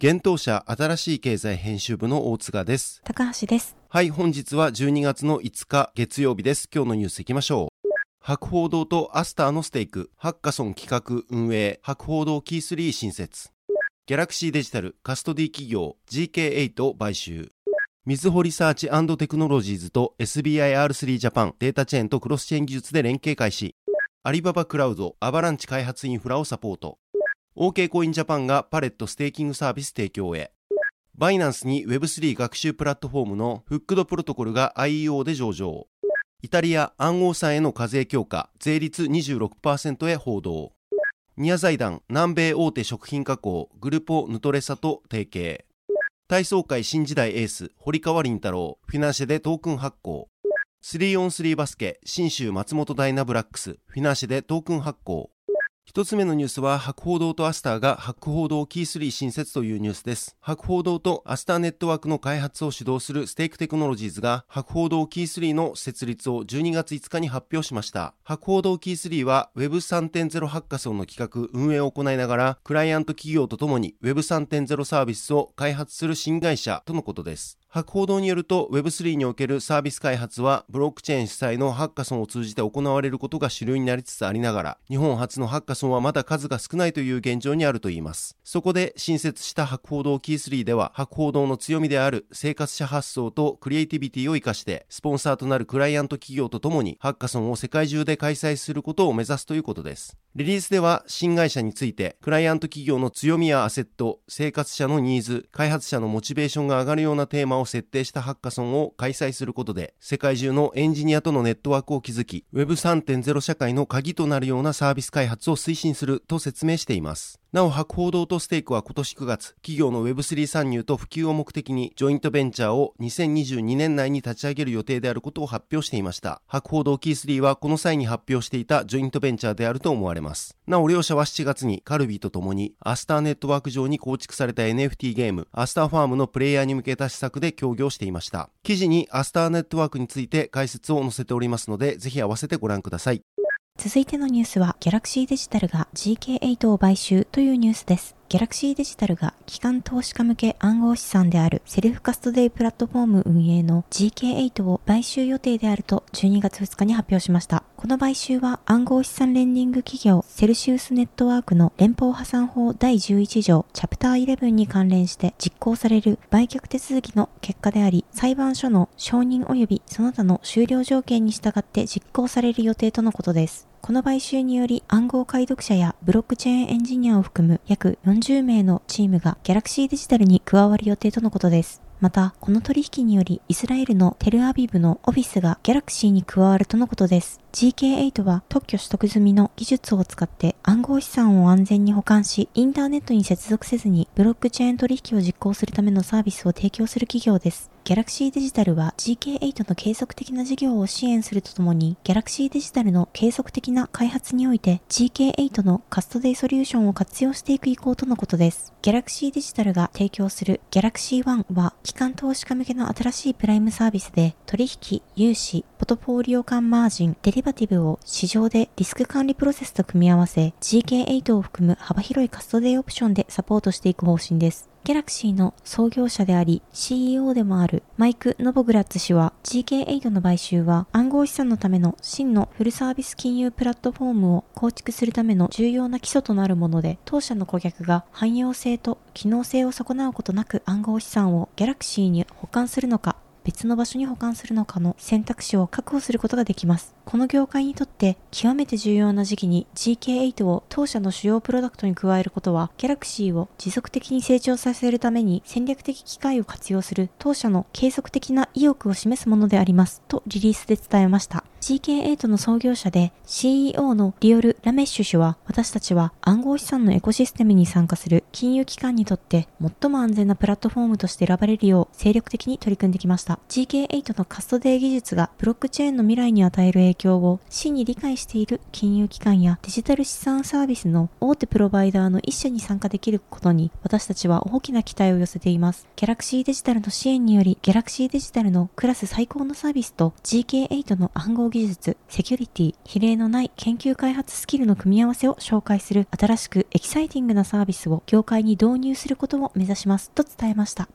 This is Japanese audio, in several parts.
幻冬舎新しい経済編集部の大塚です。高橋です。はい、本日は12月の5日月曜日です。今日のニュースいきましょう。博報堂とアスターのステーク、ハッカソン企画運営、博報堂キー3新設。ギャラクシーデジタルカストディ企業 GK8 買収。みずほリサーチテクノロジーズと SBIR3 ジャパンデータチェーンとクロスチェーン技術で連携開始。アリババクラウドアバランチ開発インフラをサポート。OK コインジャパンがパレットステーキングサービス提供へ。バイナンスに Web3 学習プラットフォームのフックドプロトコルが IEO で上場。イタリア暗号資産への課税強化、税率26%へ報道。ニア財団南米大手食品加工グルポヌトレサと提携。体操界新時代エース堀川凛太郎フィナンシェでトークン発行。3on3 バスケ信州松本ダイナブラックスフィナンシェでトークン発行。一つ目のニュースは、博報堂とアスターが博報堂キー3新設というニュースです。博報堂とアスターネットワークの開発を主導するステークテクノロジーズが、博報堂キー3の設立を12月5日に発表しました。博報堂キー3は Web3.0 ハッカソンの企画、運営を行いながら、クライアント企業とともに Web3.0 サービスを開発する新会社とのことです。博報堂によると Web3 におけるサービス開発はブロックチェーン主催のハッカソンを通じて行われることが主流になりつつありながら日本初のハッカソンはまだ数が少ないという現状にあるといいます。そこで新設した博報堂キー3では博報堂の強みである生活者発想とクリエイティビティを生かしてスポンサーとなるクライアント企業とともにハッカソンを世界中で開催することを目指すということです。リリースでは新会社についてクライアント企業の強みやアセット生活者のニーズ開発者のモチベーションが上がるようなテーマを設定したハッカソンを開催することで世界中のエンジニアとのネットワークを築き Web3.0 社会の鍵となるようなサービス開発を推進すると説明しています。なお、博報堂とステークは今年9月、企業の Web3 参入と普及を目的に、ジョイントベンチャーを2022年内に立ち上げる予定であることを発表していました。博報堂キー3はこの際に発表していたジョイントベンチャーであると思われます。なお、両社は7月にカルビーと共に、アスターネットワーク上に構築された NFT ゲーム、アスターファームのプレイヤーに向けた施策で協業していました。記事にアスターネットワークについて解説を載せておりますので、ぜひ合わせてご覧ください。続いてのニュースは、ギャラクシーデジタルが GK8 を買収というニュースです。ギャラクシーデジタルが機関投資家向け暗号資産であるセルフカストデイプラットフォーム運営の GK8 を買収予定であると12月2日に発表しました。この買収は暗号資産レンディング企業セルシウスネットワークの連邦破産法第11条チャプター11に関連して実行される売却手続きの結果であり、裁判所の承認及びその他の終了条件に従って実行される予定とのことです。この買収により暗号解読者やブロックチェーンエンジニアを含む約40名のチームがギャラクシーデジタルに加わる予定とのことです。また、この取引によりイスラエルのテルアビブのオフィスがギャラクシーに加わるとのことです。GK8 は特許取得済みの技術を使って暗号資産を安全に保管し、インターネットに接続せずにブロックチェーン取引を実行するためのサービスを提供する企業です。ギャラクシーデジタルは GK8 の継続的な事業を支援するとともに、ギャラクシーデジタルの継続的な開発において GK8 のカストデイソリューションを活用していく意向とのことです。ギャラクシーデジタルが提供するギャラクシー1は、機関投資家向けの新しいプライムサービスで、取引、融資、ポトフォーリオ間マージン、デリバティブを市場でリスク管理プロセスと組み合わせ GK8 を含む幅広いカストデーオプションでサポートしていく方針です。ギャラクシーの創業者であり CEO でもあるマイク・ノボグラッツ氏は GK8 の買収は暗号資産のための真のフルサービス金融プラットフォームを構築するための重要な基礎となるもので当社の顧客が汎用性と機能性を損なうことなく暗号資産をギャラクシーに保管するのか別の場所に保管するのかの選択肢を確保することができます。この業界にとって極めて重要な時期に GK8 を当社の主要プロダクトに加えることは、ギャラクシーを持続的に成長させるために戦略的機会を活用する当社の継続的な意欲を示すものであります。とリリースで伝えました。GK8 の創業者で CEO のリオル・ラメッシュ氏は私たちは暗号資産のエコシステムに参加する金融機関にとって最も安全なプラットフォームとして選ばれるよう精力的に取り組んできました。GK8 のカストデー技術がブロックチェーンの未来に与える影響を真に理解している金融機関やデジタル資産サービスの大手プロバイダーの一社に参加できることに私たちは大きな期待を寄せています。ギャラクシーデジタルの支援によりギャラクシーデジタルのクラス最高のサービスと GK8 の暗号技術、セキュリティ、比類のない研究開発スキルの組み合わせを紹介する新しくエキサイティングなサービスを業界に導入することを目指しますと伝えました。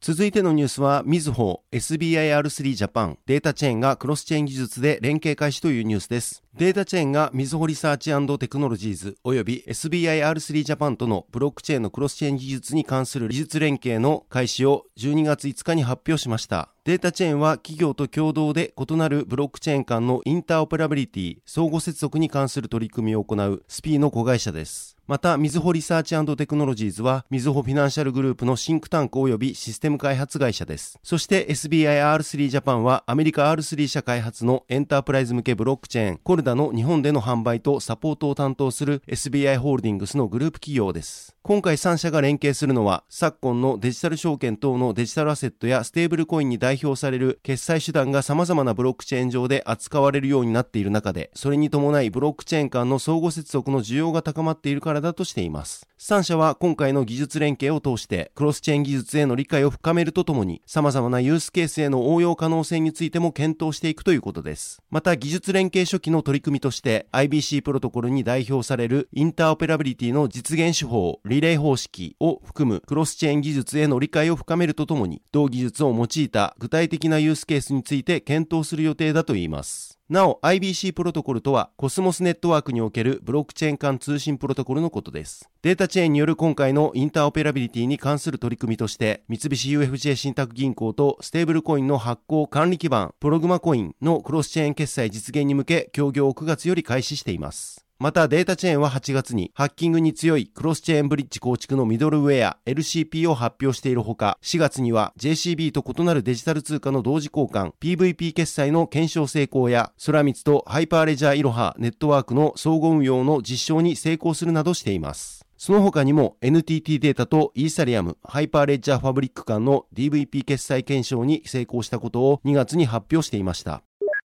続いてのニュースは、みずほ SBIR3 ジャパンデータチェーンがクロスチェーン技術で連携開始というニュースです。データチェーンがみずほリサーチテクノロジーズ及び SBIR3 ジャパンとのブロックチェーンのクロスチェーン技術に関する技術連携の開始を12月5日に発表しました。データチェーンは企業と共同で異なるブロックチェーン間のインターオペラビリティ、相互接続に関する取り組みを行う Speee の子会社です。また、みずほリサーチテクノロジーズは、みずほフィナンシャルグループのシンクタンク及びシステム開発会社です。そして SBI R3 ジャパンは、アメリカ R3 社開発のエンタープライズ向けブロックチェーン、コルダの日本での販売とサポートを担当する SBI ホールディングスのグループ企業です。今回3社が連携するのは、昨今のデジタル証券等のデジタルアセットやステーブルコインに代表される決済手段が様々なブロックチェーン上で扱われるようになっている中で、それに伴いブロックチェーン間の相互接続の需要が高まっているからだとしています。3社は今回の技術連携を通して、クロスチェーン技術への理解を深めるとともに、様々なユースケースへの応用可能性についても検討していくということです。また、技術連携初期の取り組みとして、IBC プロトコルに代表されるインターオペラビリティの実現手法、リレー方式を含むクロスチェーン技術への理解を深めるとともに、同技術を用いた具体的なユースケースについて検討する予定だといいます。なお IBC プロトコルとはコスモスネットワークにおけるブロックチェーン間通信プロトコルのことです。データチェーンによる今回のインターオペラビリティに関する取り組みとして三菱 UFJ 信託銀行とステーブルコインの発行管理基盤プログマコインのクロスチェーン決済実現に向け協業を9月より開始しています。またデータチェーンは8月にハッキングに強いクロスチェーンブリッジ構築のミドルウェア LCP を発表しているほか、4月には JCB と異なるデジタル通貨の同時交換 PVP 決済の検証成功や、ソラミツとハイパーレジャーイロハネットワークの相互運用の実証に成功するなどしています。その他にも NTT データとイーサリアム、ハイパーレジャーファブリック間の DVP 決済検証に成功したことを2月に発表していました。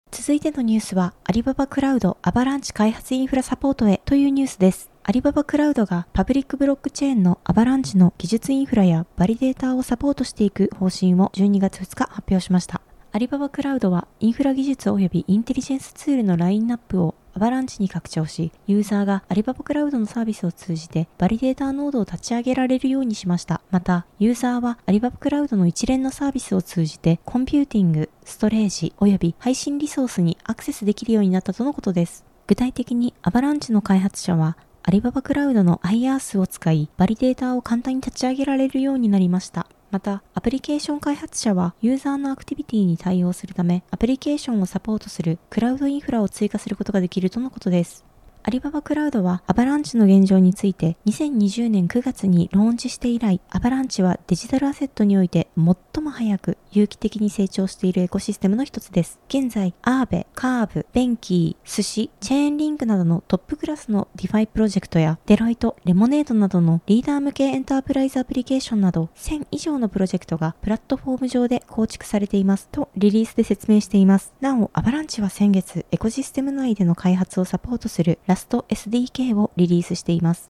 続いてのニュースは、アリババクラウドアバランチ開発インフラサポートへというニュースです。アリババクラウドがパブリックブロックチェーンのアバランチの技術インフラやバリデータをサポートしていく方針を12月2日発表しました。アリババクラウドはインフラ技術及びインテリジェンスツールのラインナップをアバランチに拡張し、ユーザーがアリババクラウドのサービスを通じてバリデーターノードを立ち上げられるようにしました。また、ユーザーはアリババクラウドの一連のサービスを通じてコンピューティング、ストレージおよび配信リソースにアクセスできるようになったとのことです。具体的にアバランチの開発者はアリババクラウドの IaaS を使い、バリデータを簡単に立ち上げられるようになりました。また、アプリケーション開発者はユーザーのアクティビティに対応するため、アプリケーションをサポートするクラウドインフラを追加することができるとのことです。アリババクラウドはアバランチの現状について2020年9月にローンチして以来、アバランチはデジタルアセットにおいて最も早く有機的に成長しているエコシステムの一つです。現在、アーベ、カーブ、ベンキー、スシ、チェーンリンクなどのトップクラスのディファイプロジェクトやデロイト、レモネードなどのリーダー向けエンタープライズアプリケーションなど1000以上のプロジェクトがプラットフォーム上で構築されていますとリリースで説明しています。なお、アバランチは先月エコシステム内での開発をサポートするラスト SDK k をリリースしています。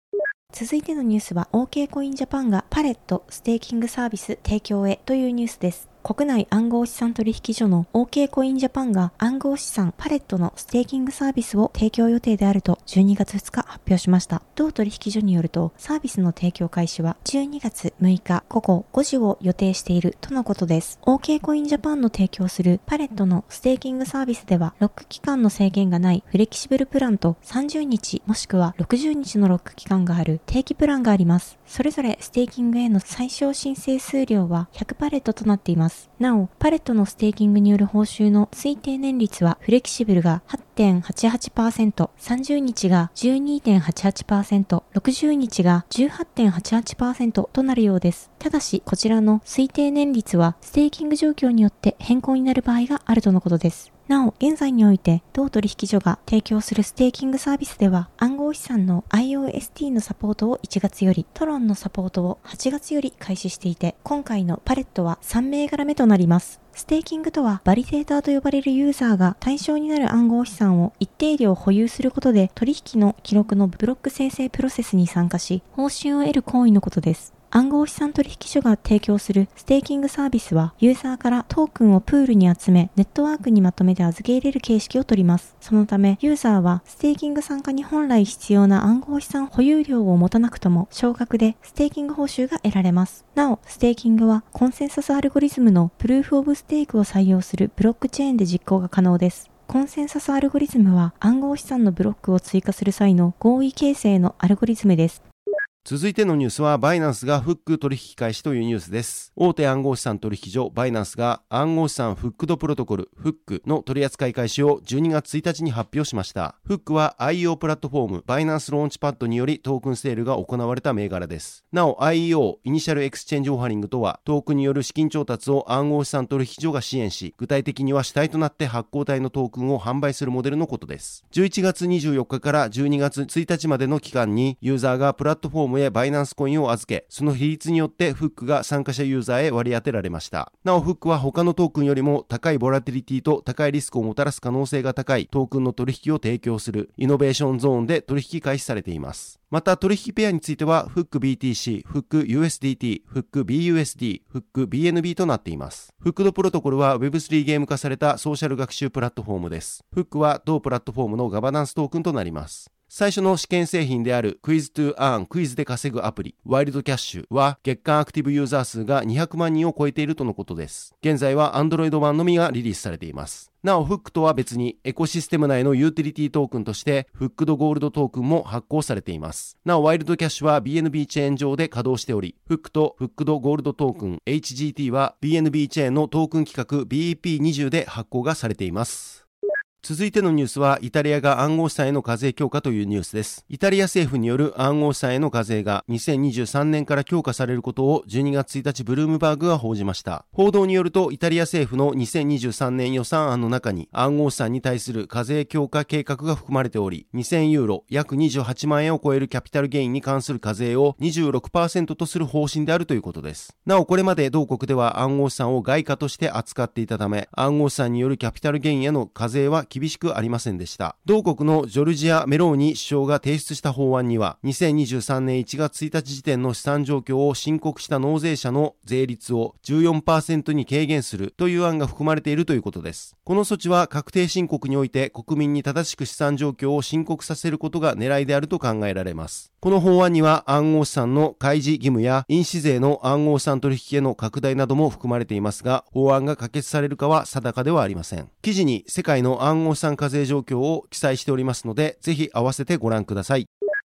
続いてのニュースは OK コインジャパンがパレットステーキングサービス提供へというニュースです。国内暗号資産取引所の OK コインジャパンが暗号資産パレットのステーキングサービスを提供予定であると12月2日発表しました。同取引所によると、サービスの提供開始は12月6日午後5時を予定しているとのことです。OK コインジャパンの提供するパレットのステーキングサービスでは、ロック期間の制限がないフレキシブルプランと30日もしくは60日のロック期間がある定期プランがあります。それぞれステーキングへの最小申請数量は100パレットとなっています。なお、パレットのステーキングによる報酬の推定年率はフレキシブルが8.88%、30日が12.88%、60日が18.88%となるようです。ただし、こちらの推定年率はステーキング状況によって変更になる場合があるとのことです。なお、現在において、同取引所が提供するステーキングサービスでは、暗号資産の IOST のサポートを1月より、トロンのサポートを8月より開始していて、今回のパレットは3銘柄目となります。ステーキングとは、バリデーターと呼ばれるユーザーが対象になる暗号資産を一定量保有することで、取引の記録のブロック生成プロセスに参加し、報酬を得る行為のことです。暗号資産取引所が提供するステーキングサービスは、ユーザーからトークンをプールに集め、ネットワークにまとめて預け入れる形式をとります。そのため、ユーザーはステーキング参加に本来必要な暗号資産保有量を持たなくとも、少額でステーキング報酬が得られます。なお、ステーキングはコンセンサスアルゴリズムのプルーフオブステークを採用するブロックチェーンで実行が可能です。コンセンサスアルゴリズムは暗号資産のブロックを追加する際の合意形成のアルゴリズムです。続いてのニュースは、バイナンスがフック取引開始というニュースです。大手暗号資産取引所、バイナンスが暗号資産フックドプロトコル、フックの取扱い開始を12月1日に発表しました。フックは IEO プラットフォーム、バイナンスローンチパッドによりトークンセールが行われた銘柄です。なお、IEO、 Initial Exchange Offering とは、トークンによる資金調達を暗号資産取引所が支援し、具体的には主体となって発行体のトークンを販売するモデルのことです。11月24日から12月1日までの期間に、ユーザーがプラットフォームへバイナンスコインを預け、その比率によってフックが参加者ユーザーへ割り当てられました。なお、フックは他のトークンよりも高いボラティリティと高いリスクをもたらす可能性が高いトークンの取引を提供するイノベーションゾーンで取引開始されています。また取引ペアについては、フック BTC、フック USDT、フック BUSD、フック BNB となっています。フックドプロトコルは Web3 ゲーム化されたソーシャル学習プラットフォームです。フックは同プラットフォームのガバナンストークンとなります。最初の試験製品であるクイズトゥアーンクイズで稼ぐアプリワイルドキャッシュは月間アクティブユーザー数が200万人を超えているとのことです。現在は Android 版のみがリリースされています。なお、フックとは別にエコシステム内のユーティリティトークンとしてフックドゴールドトークンも発行されています。なお、ワイルドキャッシュは BNB チェーン上で稼働しており、フックとフックドゴールドトークン HGT は BNB チェーンのトークン規格 BEP20 で発行がされています。続いてのニュースは、イタリアが暗号資産への課税強化というニュースです。イタリア政府による暗号資産への課税が2023年から強化されることを12月1日ブルームバーグが報じました。報道によると、イタリア政府の2023年予算案の中に暗号資産に対する課税強化計画が含まれており、2000ユーロ約28万円を超えるキャピタルゲインに関する課税を26%とする方針であるということです。なお、これまで同国では暗号資産を外貨として扱っていたため、暗号資産によるキャピタルゲインへの課税は厳しくありませんでした。同国のジョルジア・メローニ首相が提出した法案には、2023年1月1日時点の資産状況を申告した納税者の税率を14%に軽減するという案が含まれているということです。この措置は確定申告において国民に正しく資産状況を申告させることが狙いであると考えられます。この法案には暗号資産の開示義務や印紙税の暗号資産取引への拡大なども含まれていますが、法案が可決されるかは定かではありません。記事に世界の暗号資産課税状況を記載しておりますので、ぜひ合わせてご覧ください。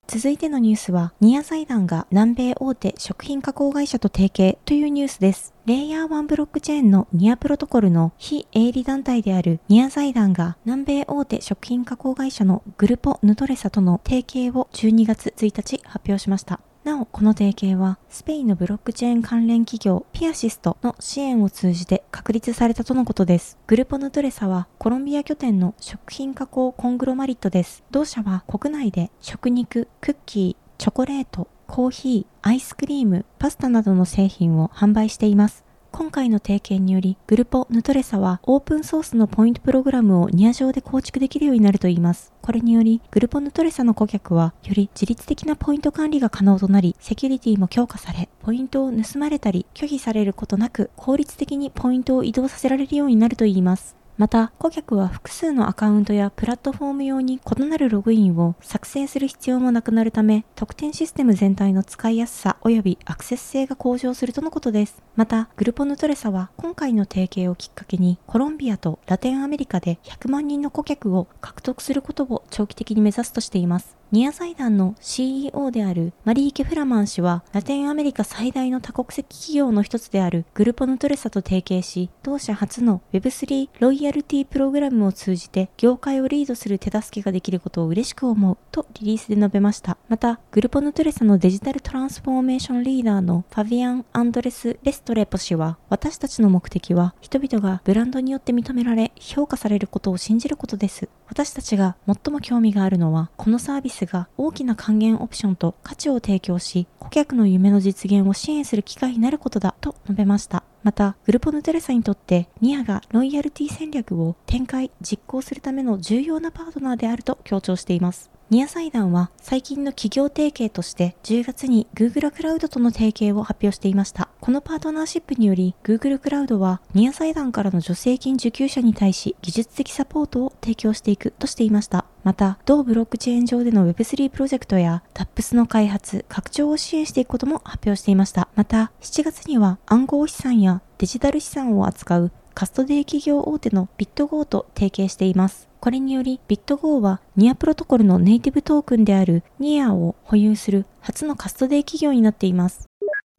続いてのニュースは、ニア財団が南米大手食品加工会社と提携というニュースです。レイヤー1ブロックチェーンのニアプロトコルの非営利団体であるニア財団が南米大手食品加工会社のグルポヌトレサとの提携を12月1日発表しました。なお、この提携は、スペインのブロックチェーン関連企業ピアシストの支援を通じて確立されたとのことです。グルポヌトレサは、コロンビア拠点の食品加工コングロマリットです。同社は国内で食肉、クッキー、チョコレート、コーヒー、アイスクリーム、パスタなどの製品を販売しています。今回の提携により、グルポヌトレサはオープンソースのポイントプログラムをニア上で構築できるようになるといいます。これにより、グルポヌトレサの顧客は、より自律的なポイント管理が可能となり、セキュリティも強化され、ポイントを盗まれたり拒否されることなく効率的にポイントを移動させられるようになるといいます。また、顧客は複数のアカウントやプラットフォーム用に異なるログインを作成する必要もなくなるため、特典システム全体の使いやすさ及びアクセス性が向上するとのことです。また、グルポヌトレサは今回の提携をきっかけに、コロンビアとラテンアメリカで100万人の顧客を獲得することを長期的に目指すとしています。ニア財団の CEO であるマリーケ・フラマン氏は、ラテンアメリカ最大の多国籍企業の一つであるグルポヌトレサと提携し、同社初の Web3 ロイヤルティプログラムを通じて業界をリードする手助けができることを嬉しく思うとリリースで述べました。また、グルポヌトレサのデジタルトランスフォーメーションリーダーのファビアン・アンドレス・レストレポ氏は、私たちの目的は人々がブランドによって認められ、評価されることを信じることです。私たちが最も興味があるのは、このサービスが大きな還元オプションと価値を提供し、顧客の夢の実現を支援する機会になることだと述べました。また、グルポヌテレサにとってニアがロイヤルティ戦略を展開、実行するための重要なパートナーであると強調しています。ニア財団は最近の企業提携として10月に Google クラウドとの提携を発表していました。このパートナーシップにより Google クラウドはニア財団からの助成金受給者に対し技術的サポートを提供していくとしていました。また、同ブロックチェーン上での Web3 プロジェクトや DApps の開発、拡張を支援していくことも発表していました。また、7月には暗号資産やデジタル資産を扱うカストディ企業大手のビットゴーと提携しています。これにより、ビットゴーはニアプロトコルのネイティブトークンであるニアを保有する初のカストディ企業になっています。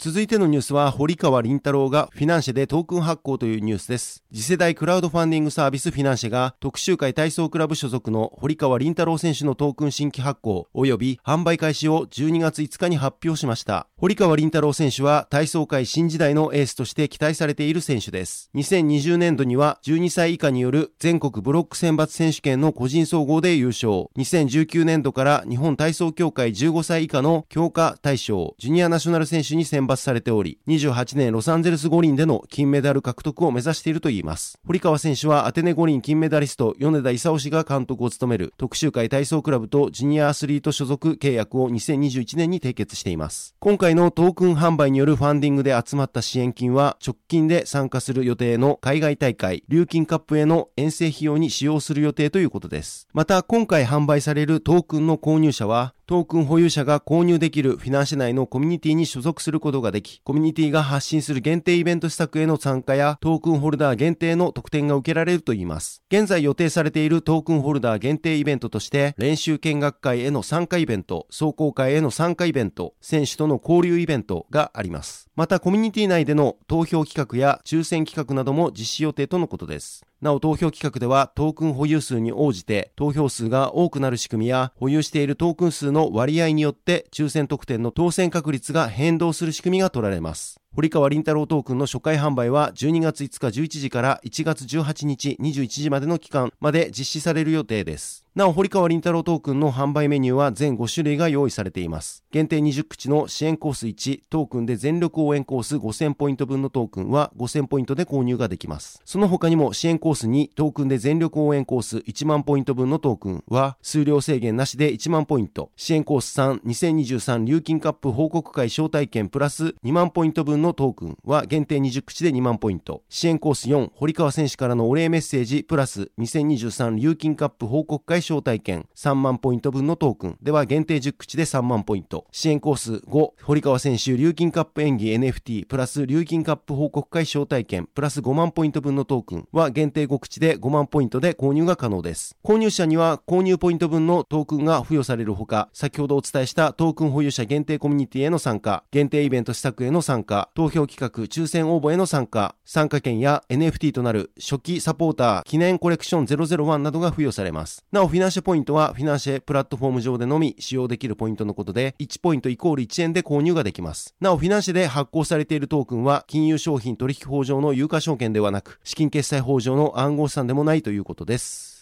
続いてのニュースは、堀川凛太郎がフィナンシェでトークン発行というニュースです。次世代クラウドファンディングサービスフィナンシェが、徳洲会体操クラブ所属の堀川凛太郎選手のトークン新規発行及び販売開始を12月5日に発表しました。堀川凛太郎選手は体操界新時代のエースとして期待されている選手です。2020年度には12歳以下による全国ブロック選抜選手権の個人総合で優勝。2019年度から日本体操協会15歳以下の強化対象、ジュニアナショナル選手に選抜されており、28年ロサンゼルス五輪での金メダル獲得を目指しているといいます。堀川選手はアテネ五輪金メダリスト米田勲氏が監督を務める徳洲会体操クラブとジュニアアスリート所属契約を2021年に締結しています。今回のトークン販売によるファンディングで集まった支援金は直近で参加する予定の海外大会、琉金カップへの遠征費用に使用する予定ということです。また今回販売されるトークンの購入者はトークン保有者が購入できるフィナンシェ内のコミュニティに所属することができ、コミュニティが発信する限定イベント施策への参加やトークンホルダー限定の特典が受けられるといいます。現在予定されているトークンホルダー限定イベントとして、練習見学会への参加イベント、壮行会への参加イベント、選手との交流イベントがあります。またコミュニティ内での投票企画や抽選企画なども実施予定とのことです。なお投票企画ではトークン保有数に応じて投票数が多くなる仕組みや保有しているトークン数の割合によって抽選特典の当選確率が変動する仕組みが取られます。堀川凛太郎トークンの初回販売は12月5日11時から1月18日21時までの期間まで実施される予定です。なお、堀川凛太郎トークンの販売メニューは全5種類が用意されています。限定20口の支援コース1、トークンで全力応援コース5000ポイント分のトークンは5000ポイントで購入ができます。その他にも支援コース2、トークンで全力応援コース1万ポイント分のトークンは数量制限なしで1万ポイント。支援コース3、2023琉金カップ報告会招待券プラス2万ポイント分のトークンは限定20口で2万ポイント。支援コース4、堀川選手からのお礼メッセージプラス2023琉金カップ報告会招待券3万ポイント分のトークンでは限定10口で3万ポイント。支援コース5、堀川選手、琉金カップ演技 NFT プラス琉金カップ報告会招待券プラス5万ポイント分のトークンは限定5口で5万ポイントで購入が可能です。購入者には購入ポイント分のトークンが付与されるほか、先ほどお伝えしたトークン保有者限定コミュニティへの参加、限定イベント施策への参加、投票企画、抽選応募への参加、参加券や NFT となる初期サポーター記念コレクション001などが付与されます。なお、フィナンシェポイントはフィナンシェプラットフォーム上でのみ使用できるポイントのことで、1ポイントイコール1円で購入ができます。なお、フィナンシェで発行されているトークンは、金融商品取引法上の有価証券ではなく、資金決済法上の暗号資産でもないということです。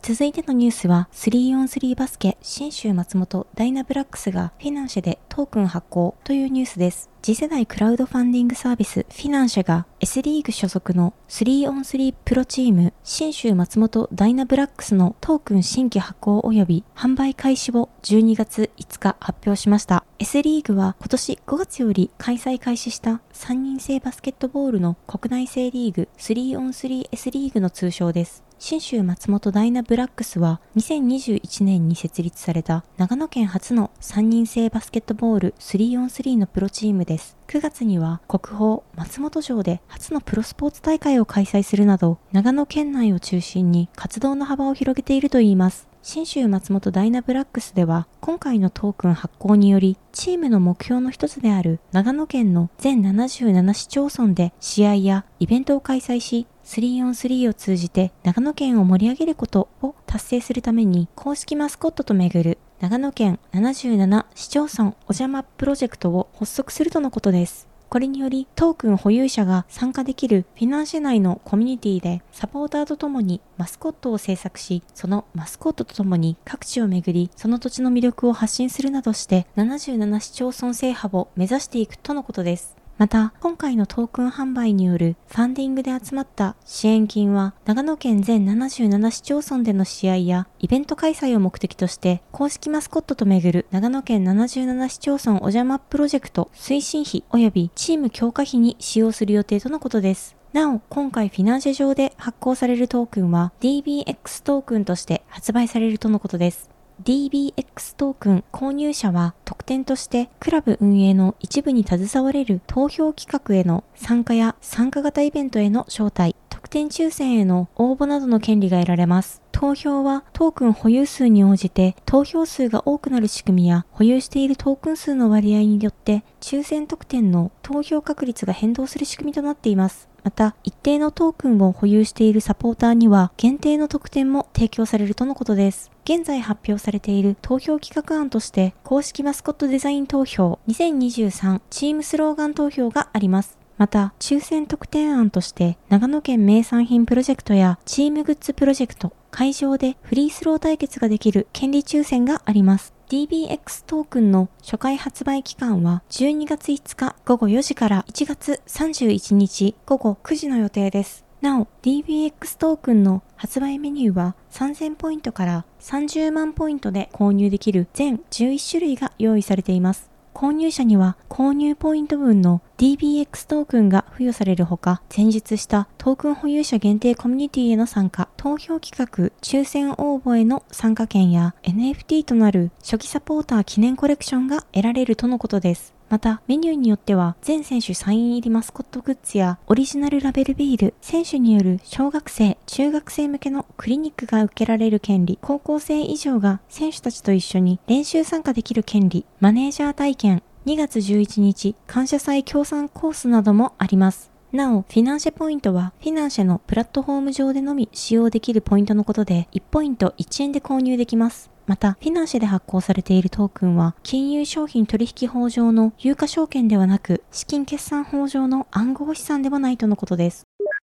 続いてのニュースは 3on3 バスケ信州松本ダイナブラックスがフィナンシェでトークン発行というニュースです。次世代クラウドファンディングサービスフィナンシェが S リーグ所属の 3on3 プロチーム信州松本ダイナブラックスのトークン新規発行及び販売開始を12月5日発表しました。S リーグは今年5月より開催開始した3人制バスケットボールの国内制リーグ 3on3S リーグの通称です。新州松本ダイナブラックスは2021年に設立された長野県初の3人制バスケットボール 3on3 のプロチームです。9月には国宝松本城で初のプロスポーツ大会を開催するなど長野県内を中心に活動の幅を広げているといいます。新州松本ダイナブラックスでは今回のトークン発行によりチームの目標の一つである長野県の全77市町村で試合やイベントを開催し 3on3 を通じて長野県を盛り上げることを達成するために公式マスコットとめぐる長野県77市町村お邪魔プロジェクトを発足するとのことです。これによりトークン保有者が参加できるフィナンシェ内のコミュニティでサポーターとともにマスコットを制作し、そのマスコットとともに各地を巡り、その土地の魅力を発信するなどして77市町村制覇を目指していくとのことです。また、今回のトークン販売によるファンディングで集まった支援金は、長野県全77市町村での試合やイベント開催を目的として、公式マスコットとめぐる長野県77市町村お邪魔プロジェクト推進費及びチーム強化費に使用する予定とのことです。なお、今回フィナンシェ上で発行されるトークンは DBX トークンとして発売されるとのことです。DBX トークン購入者は特典としてクラブ運営の一部に携われる投票企画への参加や参加型イベントへの招待、特典抽選への応募などの権利が得られます。投票はトークン保有数に応じて投票数が多くなる仕組みや保有しているトークン数の割合によって抽選特典の投票確率が変動する仕組みとなっています。また、一定のトークンを保有しているサポーターには限定の特典も提供されるとのことです。現在発表されている投票企画案として、公式マスコットデザイン投票2023チームスローガン投票があります。また、抽選特典案として、長野県名産品プロジェクトやチームグッズプロジェクト、会場でフリースロー対決ができる権利抽選があります。DBX トークンの初回発売期間は12月5日午後4時から1月31日午後9時の予定です。なお、DBX トークンの発売メニューは3000ポイントから30万ポイントで購入できる全11種類が用意されています。購入者には購入ポイント分の DBX トークンが付与されるほか、前述したトークン保有者限定コミュニティへの参加、投票企画、抽選応募への参加権や NFT となる初期サポーター記念コレクションが得られるとのことです。また、メニューによっては、全選手サイン入りマスコットグッズや、オリジナルラベルビール、選手による小学生、中学生向けのクリニックが受けられる権利、高校生以上が選手たちと一緒に練習参加できる権利、マネージャー体験、2月11日、感謝祭協賛コースなどもあります。なお、フィナンシェポイントは、フィナンシェのプラットフォーム上でのみ使用できるポイントのことで、1ポイント1円で購入できます。また、フィナンシェで発行されているトークンは、金融商品取引法上の有価証券ではなく、資金決算法上の暗号資産ではないとのことです。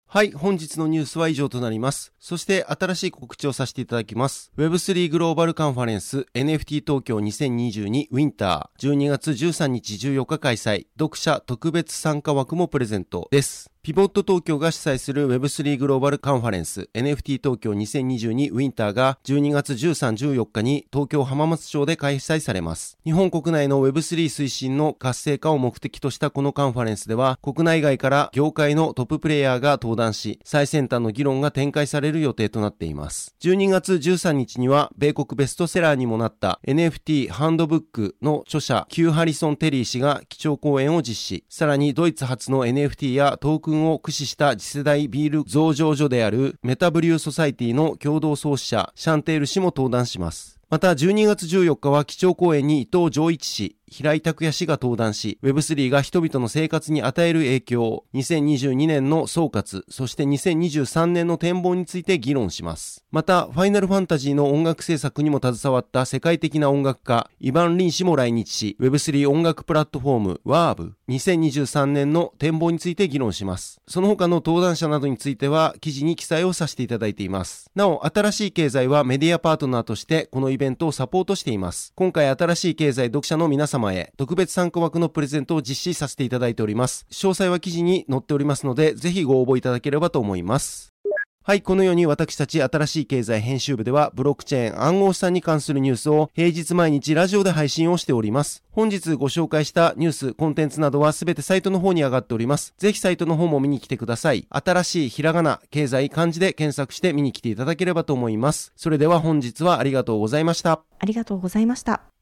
はい、本日のニュースは以上となります。そして新しい告知をさせていただきます。Web3 グローバルカンファレンス NFT 東京2022ウィンター12月13日14日開催読者特別参加枠もプレゼントです。ピボット東京が主催する Web3 グローバルカンファレンス NFT 東京2022ウィンターが12月13、14日に東京浜松町で開催されます。日本国内の Web3 推進の活性化を目的としたこのカンファレンスでは国内外から業界のトッププレイヤーが登壇し最先端の議論が展開される予定となっています。12月13日には米国ベストセラーにもなった NFT ハンドブックの著者 Q ハリソン・テリー氏が基調講演を実施。さらにドイツ発の NFT やトークンを駆使した次世代ビール醸造所であるメタブリューソサイティの共同創始者シャンテール氏も登壇します。また12月14日は基調講演に伊藤穰一氏、平井卓也氏が登壇し、Web3 が人々の生活に与える影響、2022年の総括、そして2023年の展望について議論します。また、ファイナルファンタジーの音楽制作にも携わった世界的な音楽家、イヴァン・リン氏も来日し、Web3 音楽プラットフォーム、WARB、2023年の展望について議論します。その他の登壇者などについては、記事に記載をさせていただいています。なお、新しい経済はメディアパートナーとして、このイベントをサポートしています。今回新しい経済読者の皆様様へ特別参加枠のプレゼントを実施させていただいております。詳細は記事に載っておりますので、ぜひご応募いただければと思います。はい、このように私たち新しい経済編集部では、ブロックチェーン暗号資産に関するニュースを平日毎日ラジオで配信をしております。本日ご紹介したニュース、コンテンツなどはすべてサイトの方に上がっております。ぜひサイトの方も見に来てください。新しいひらがな、経済漢字で検索して見に来ていただければと思います。それでは本日はありがとうございました。ありがとうございました。